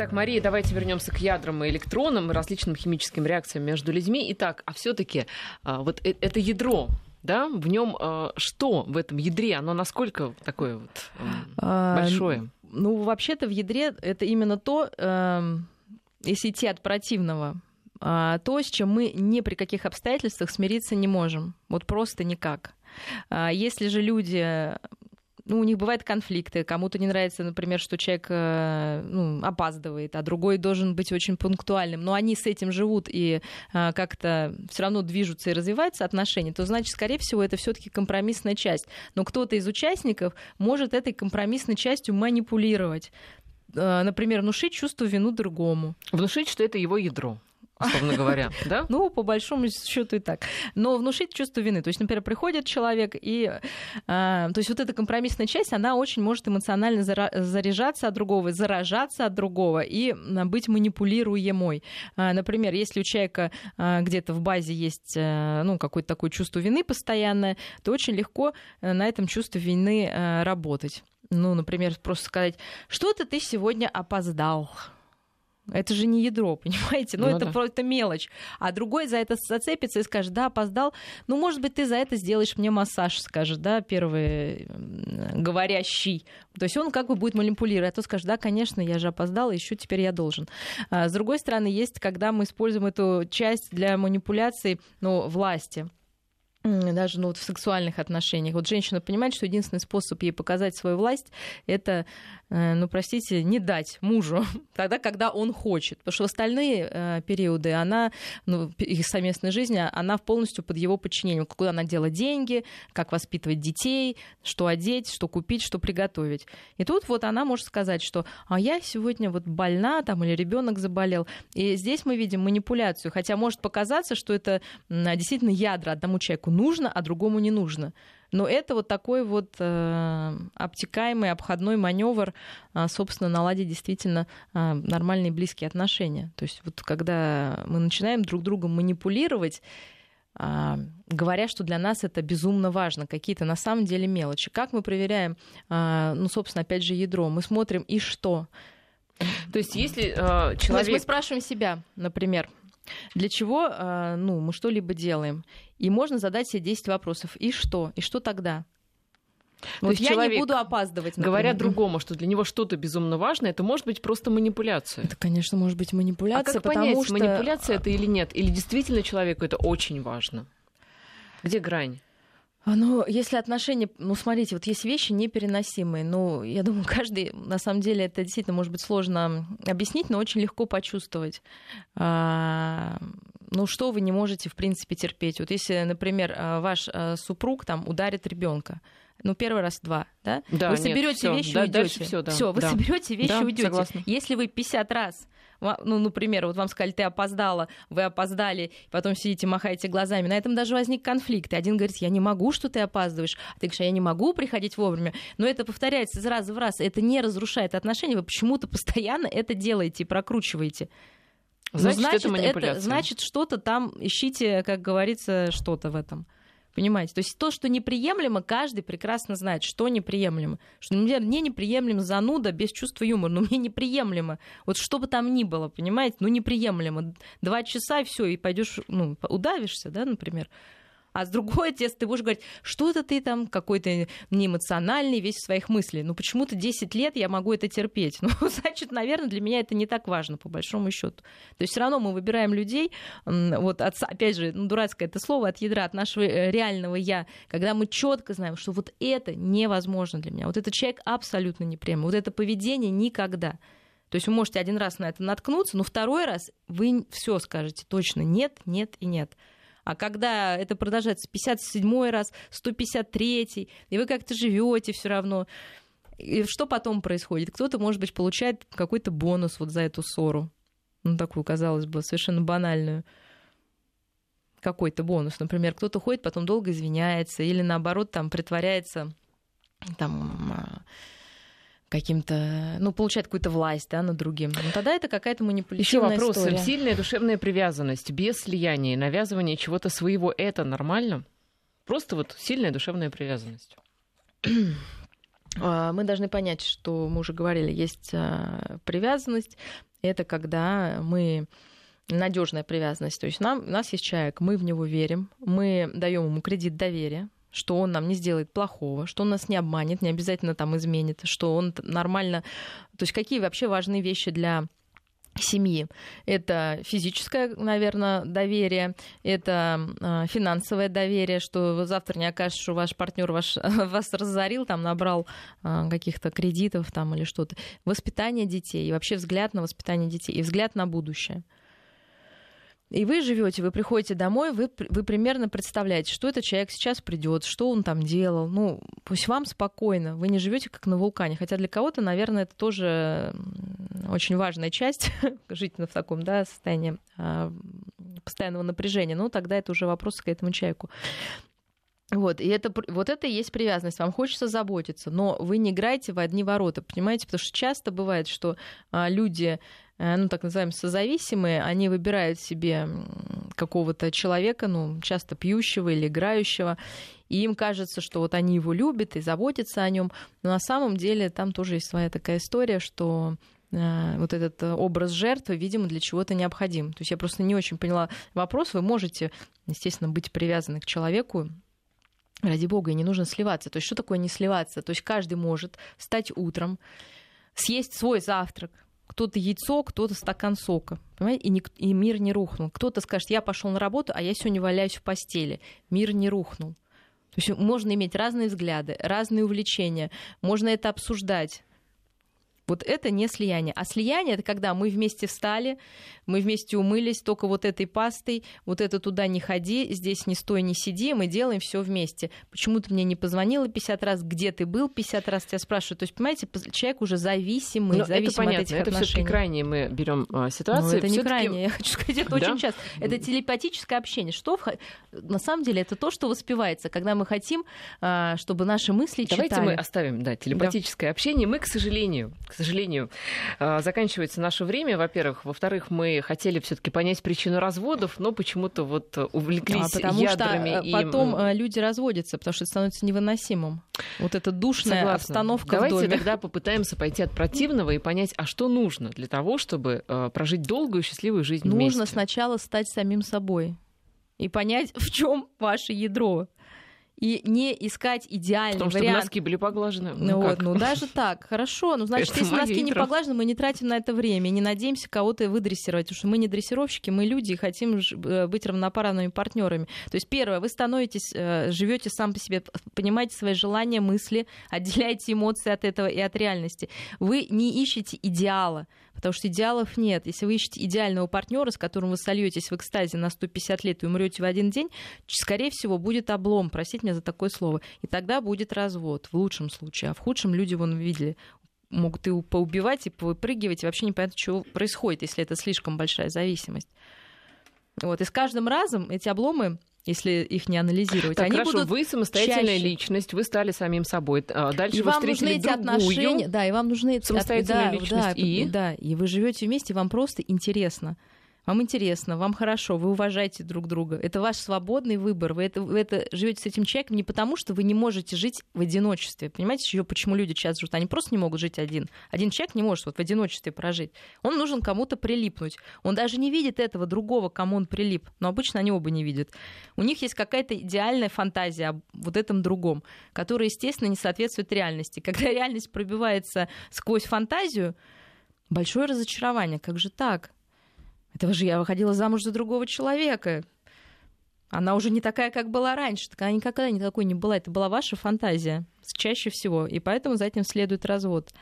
S1: Итак, Мария, давайте вернемся к ядрам и электронам и различным химическим реакциям между людьми. Итак, а все-таки вот э- это ядро, да, в нем что в этом ядре, оно насколько такое вот э,
S2: А,
S1: большое?
S2: Ну, вообще-то в ядре это именно то, эм, если идти от противного, а, то, с чем мы ни при каких обстоятельствах смириться не можем. Вот просто никак. А, Если же люди ну, у них бывают конфликты. Кому-то не нравится, например, что человек э, ну, опаздывает, а другой должен быть очень пунктуальным. Но они с этим живут и э, как-то все равно движутся и развиваются отношения, то значит, скорее всего, это все-таки компромиссная часть. Но кто-то из участников может этой компромиссной частью манипулировать. Э, Например, внушить чувство вину другому.
S1: Внушить, что это его ядро, условно говоря, да?
S2: Ну, по большому счету и так. Но внушить чувство вины. То есть, например, приходит человек, и э, то есть вот эта компромиссная часть, она очень может эмоционально заряжаться от другого, заражаться от другого и м, быть манипулируемой. А, Например, если у человека а, где-то в базе есть ну, какое-то такое чувство вины постоянное, то очень легко э, на этом чувстве вины работать. Ну, например, просто сказать, что-то ты сегодня опоздал. Это же не ядро, понимаете? Ну,
S1: Ну
S2: это
S1: да.
S2: просто мелочь. А другой за это зацепится и скажет, да, опоздал. Ну, может быть, ты за это сделаешь мне массаж, скажет, да, первый говорящий. То есть он как бы будет манипулировать. А то скажет, да, конечно, я же опоздал, еще теперь я должен. А с другой стороны, есть, когда мы используем эту часть для манипуляции, ну, власти. Даже ну, вот в сексуальных отношениях. Вот женщина понимает, что единственный способ ей показать свою власть это ну, простите, не дать мужу тогда, когда он хочет. Потому что остальные э, периоды она, ну, их совместной жизни, она полностью под его подчинением. Куда она делать деньги, как воспитывать детей, что одеть, что купить, что приготовить. И тут вот она может сказать, что а я сегодня вот больна, там, или ребенок заболел. И здесь мы видим манипуляцию. Хотя может показаться, что это действительно ядра одному человеку нужно, а другому не нужно. Но это вот такой вот э, обтекаемый обходной маневр, э, собственно, наладить действительно э, нормальные близкие отношения. То есть вот когда мы начинаем друг другом манипулировать, э, говоря, что для нас это безумно важно, какие-то на самом деле мелочи. Как мы проверяем, ну, собственно, опять же, ядро? Мы смотрим и что.
S1: То есть, если э, человек... То есть
S2: мы спрашиваем себя, например, для чего э, ну, мы что-либо делаем? И можно задать себе 10 вопросов. И что? И что тогда?
S1: То вот есть я не буду опаздывать. Например. Говоря другому, что для него что-то безумно важно, это может быть просто манипуляция.
S2: Это, конечно, может быть манипуляция.
S1: А как
S2: потому
S1: понять,
S2: что...
S1: манипуляция это или нет? Или действительно человеку это очень важно? Где грань?
S2: А, ну, если отношения, ну, смотрите, вот есть вещи непереносимые. Ну, я думаю, каждый, на самом деле, это действительно может быть сложно объяснить, но очень легко почувствовать. А, ну, что вы не можете, в принципе, терпеть. Вот если, например, а, ваш супруг там ударит ребенка, ну, первый раз два, да?
S1: да
S2: вы соберете вещи и да, уйдете.
S1: Все, да.
S2: все, вы
S1: да.
S2: соберете вещи
S1: да,
S2: уйдете.
S1: Согласна.
S2: Если вы 50 раз ну, например, вот вам сказали, ты опоздала, вы опоздали, потом сидите, махаете глазами. На этом даже возник конфликт. И один говорит, я не могу, что ты опаздываешь. А ты говоришь, я не могу приходить вовремя. Но это повторяется из раза в раз. Это не разрушает отношения. Вы почему-то постоянно это делаете и прокручиваете.
S1: Значит, ну, значит это манипуляция.
S2: Это, значит, что-то там ищите, как говорится, что-то в этом. Понимаете? То есть то, что неприемлемо, каждый прекрасно знает, что неприемлемо. Что мне, мне неприемлемо зануда без чувства юмора, но мне неприемлемо. Вот что бы там ни было, понимаете? Ну, неприемлемо. Два часа, и все, и пойдешь, ну, удавишься, да, например. А с другой тесто ты будешь говорить, что-то ты там какой-то неэмоциональный, весь в своих мыслях. Ну почему-то 10 лет я могу это терпеть. Ну, значит, наверное, для меня это не так важно, по большому счету. То есть все равно мы выбираем людей, вот от, опять же, ну, дурацкое это слово, от ядра, от нашего э, реального я, когда мы четко знаем, что вот это невозможно для меня. Вот этот человек абсолютно неприемлем. Вот это поведение никогда. То есть вы можете один раз на это наткнуться, но второй раз вы все скажете точно нет, нет и нет. А когда это продолжается 57 раз, 153, и вы как-то живете все равно, и что потом происходит? Кто-то, может быть, получает какой-то бонус вот за эту ссору. Ну, такую, казалось бы, совершенно банальную какой-то бонус. Например, кто-то ходит, потом долго извиняется, или наоборот, там притворяется там, а, каким-то, ну, получает какую-то власть, да, над другим. Ну, тогда это какая-то манипулятивная
S1: Еще вопрос.
S2: история.
S1: Сильная душевная привязанность, без слияния, навязывания чего-то своего, это нормально? Просто вот сильная душевная привязанность.
S2: А, мы должны понять, что мы уже говорили, есть а, привязанность. Это когда мы надежная привязанность. То есть нам, у нас есть человек, мы в него верим, мы даем ему кредит доверия, что он нам не сделает плохого, что он нас не обманет, не обязательно там изменит, что он нормально... То есть какие вообще важные вещи для семьи. Это физическое, наверное, доверие, это э, финансовое доверие, что завтра не окажется, что ваш партнер ваш, вас разорил, там набрал э, каких-то кредитов там или что-то. Воспитание детей, и вообще взгляд на воспитание детей, и взгляд на будущее. И вы живете, вы приходите домой, вы, вы примерно представляете, что этот человек сейчас придет, что он там делал. Ну, пусть вам спокойно, вы не живете как на вулкане. Хотя для кого-то, наверное, это тоже очень важная часть жить в таком да, состоянии а, постоянного напряжения. Ну, тогда это уже вопрос к этому человеку. Вот, и это, вот это и есть привязанность. Вам хочется заботиться, но вы не играете в одни ворота, понимаете? Потому что часто бывает, что а, люди Э, ну, так называемые созависимые, они выбирают себе какого-то человека, ну, часто пьющего или играющего, и им кажется, что вот они его любят и заботятся о нем, но на самом деле там тоже есть своя такая история, что э, вот этот образ жертвы, видимо, для чего-то необходим. То есть я просто не очень поняла вопрос. Вы можете, естественно, быть привязаны к человеку, ради бога, и не нужно сливаться. То есть что такое не сливаться? То есть каждый может встать утром, съесть свой завтрак, кто-то яйцо, кто-то стакан сока. Понимаете? И, не, и мир не рухнул. Кто-то скажет, я пошел на работу, а я сегодня валяюсь в постели. Мир не рухнул. То есть можно иметь разные взгляды, разные увлечения, можно это обсуждать. Вот это не слияние. А слияние это когда мы вместе встали, мы вместе умылись, только вот этой пастой, вот это туда не ходи, здесь не стой, не сиди, мы делаем все вместе. Почему ты мне не позвонила 50 раз, где ты был 50 раз, тебя спрашивают. То есть, понимаете, человек уже зависимый, Но зависим это понятно. от этих
S1: это
S2: отношений.
S1: Это крайне мы берем а, ситуацию.
S2: Ну, это не крайне, я хочу сказать, это да? очень часто. Это телепатическое общение. Что в... на самом деле это то, что воспевается, когда мы хотим, а, чтобы наши мысли
S1: Давайте
S2: читали.
S1: мы оставим, да, телепатическое да. общение. Мы, к сожалению, к сожалению, а, заканчивается наше время, во-первых. Во-вторых, мы хотели все-таки понять причину разводов, но почему-то вот увлеклись а,
S2: потому
S1: ядрами.
S2: Что
S1: и...
S2: потом э, люди разводятся, потому что это становится невыносимым. Вот эта душная Согласна. обстановка
S1: Давайте
S2: в доме.
S1: тогда попытаемся пойти от противного и понять, а что нужно для того, чтобы э, прожить долгую счастливую жизнь
S2: нужно
S1: вместе.
S2: Нужно сначала стать самим собой и понять, в чем ваше ядро и не искать идеальный
S1: Потому
S2: вариант.
S1: Чтобы носки были поглажены.
S2: Ну, ну, вот, ну даже так, хорошо. Ну, значит, если носки не поглажены, мы не тратим на это время, не надеемся кого-то выдрессировать, потому что мы не дрессировщики, мы люди и хотим э, быть равноправными партнерами. То есть первое, вы становитесь, э, живете сам по себе, понимаете свои желания, мысли, отделяете эмоции от этого и от реальности. Вы не ищете идеала, потому что идеалов нет. Если вы ищете идеального партнера, с которым вы сольетесь в экстазе на 150 лет и умрете в один день, скорее всего, будет облом, простите меня за такое слово. И тогда будет развод, в лучшем случае. А в худшем люди, вон, видели, могут и поубивать, и повыпрыгивать, и вообще непонятно, что происходит, если это слишком большая зависимость. Вот. И с каждым разом эти обломы если их не анализировать.
S1: Так,
S2: они
S1: хорошо,
S2: будут
S1: вы самостоятельная чаще. личность, вы стали самим собой. А дальше
S2: и
S1: вы
S2: вам нужны эти
S1: другую,
S2: отношения, да, и вам нужны эти
S1: самостоятельная
S2: да,
S1: личность
S2: да,
S1: и
S2: да, и вы живете вместе, вам просто интересно вам интересно, вам хорошо, вы уважаете друг друга. Это ваш свободный выбор. Вы это, это живете с этим человеком не потому, что вы не можете жить в одиночестве. Понимаете, еще почему люди часто живут? Они просто не могут жить один. Один человек не может вот в одиночестве прожить. Он нужен кому-то прилипнуть. Он даже не видит этого другого, кому он прилип. Но обычно они оба не видят. У них есть какая-то идеальная фантазия об вот этом другом, которая, естественно, не соответствует реальности. Когда реальность пробивается сквозь фантазию, большое разочарование. Как же так? Этого же я выходила замуж за другого человека. Она уже не такая, как была раньше. Так она никогда такой не была. Это была ваша фантазия чаще всего. И поэтому за этим следует развод.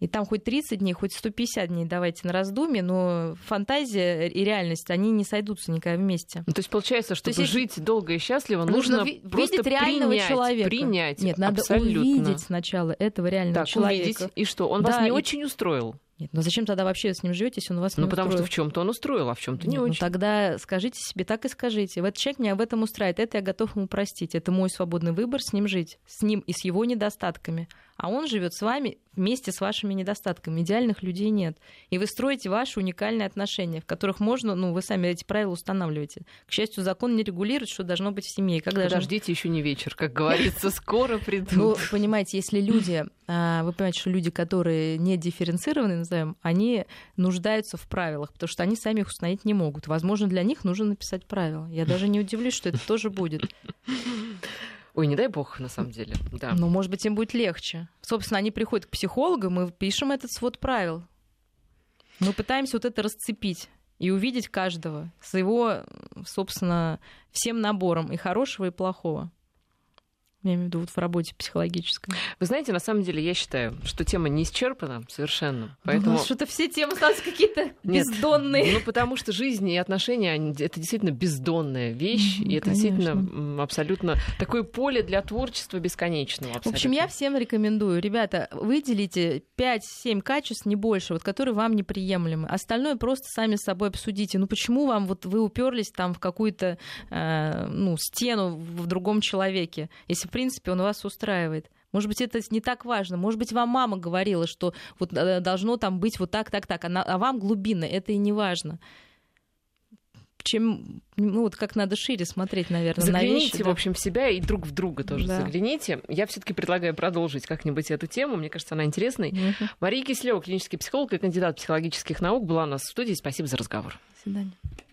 S2: И там хоть 30 дней, хоть 150 дней давайте на раздумье, но фантазия и реальность, они не сойдутся никогда вместе.
S1: Ну, то есть получается, чтобы есть жить долго и счастливо, нужно, нужно просто
S2: видеть реального
S1: принять,
S2: человека.
S1: Принять,
S2: Нет, надо
S1: абсолютно.
S2: увидеть сначала этого реального
S1: так,
S2: человека.
S1: Увидеть, и что? Он да, вас не и... очень устроил?
S2: Нет, ну зачем тогда вообще с ним живете, если он вас не
S1: Ну, потому
S2: устроил?
S1: что в чем-то он устроил, а в чем-то не
S2: Нет,
S1: очень.
S2: Ну, тогда скажите себе, так и скажите. Этот человек меня в этом устраивает, это я готов ему простить. Это мой свободный выбор с ним жить, с ним и с его недостатками. А он живет с вами вместе с вашими недостатками. Идеальных людей нет. И вы строите ваши уникальные отношения, в которых можно, ну, вы сами эти правила устанавливаете. К счастью, закон не регулирует, что должно быть в семье. Как
S1: Подождите, должно... еще не вечер, как говорится, скоро придут.
S2: Ну, понимаете, если люди, а, вы понимаете, что люди, которые не дифференцированы, назовем, они нуждаются в правилах, потому что они сами их установить не могут. Возможно, для них нужно написать правила. Я даже не удивлюсь, что это тоже будет.
S1: Ой, не дай бог, на самом деле. Да.
S2: Но, может быть, им будет легче. Собственно, они приходят к психологу, мы пишем этот свод правил. Мы пытаемся вот это расцепить и увидеть каждого с его, собственно, всем набором и хорошего, и плохого. Я имею в виду вот в работе психологической.
S1: Вы знаете, на самом деле, я считаю, что тема не исчерпана совершенно. Поэтому...
S2: Ну, что-то все темы становятся какие-то бездонные.
S1: Нет, ну, потому что жизнь и отношения, они, это действительно бездонная вещь, mm, и это конечно. действительно абсолютно такое поле для творчества бесконечного. Абсолютно.
S2: В общем, я всем рекомендую, ребята, выделите 5-7 качеств, не больше, вот, которые вам неприемлемы. Остальное просто сами с собой обсудите. Ну, почему вам вот вы уперлись там в какую-то э, ну, стену в другом человеке, если в принципе, он вас устраивает. Может быть, это не так важно. Может быть, вам мама говорила, что вот э, должно там быть вот так, так, так, а, а вам глубинно это и не важно. Чем, ну вот как надо шире смотреть, наверное,
S1: загляните,
S2: на вещи.
S1: в общем, в себя и друг в друга тоже да. загляните. Я все-таки предлагаю продолжить как-нибудь эту тему. Мне кажется, она интересной. Угу. Мария Кислева, клинический психолог и кандидат психологических наук, была у нас в студии. Спасибо за разговор.
S2: До свидания.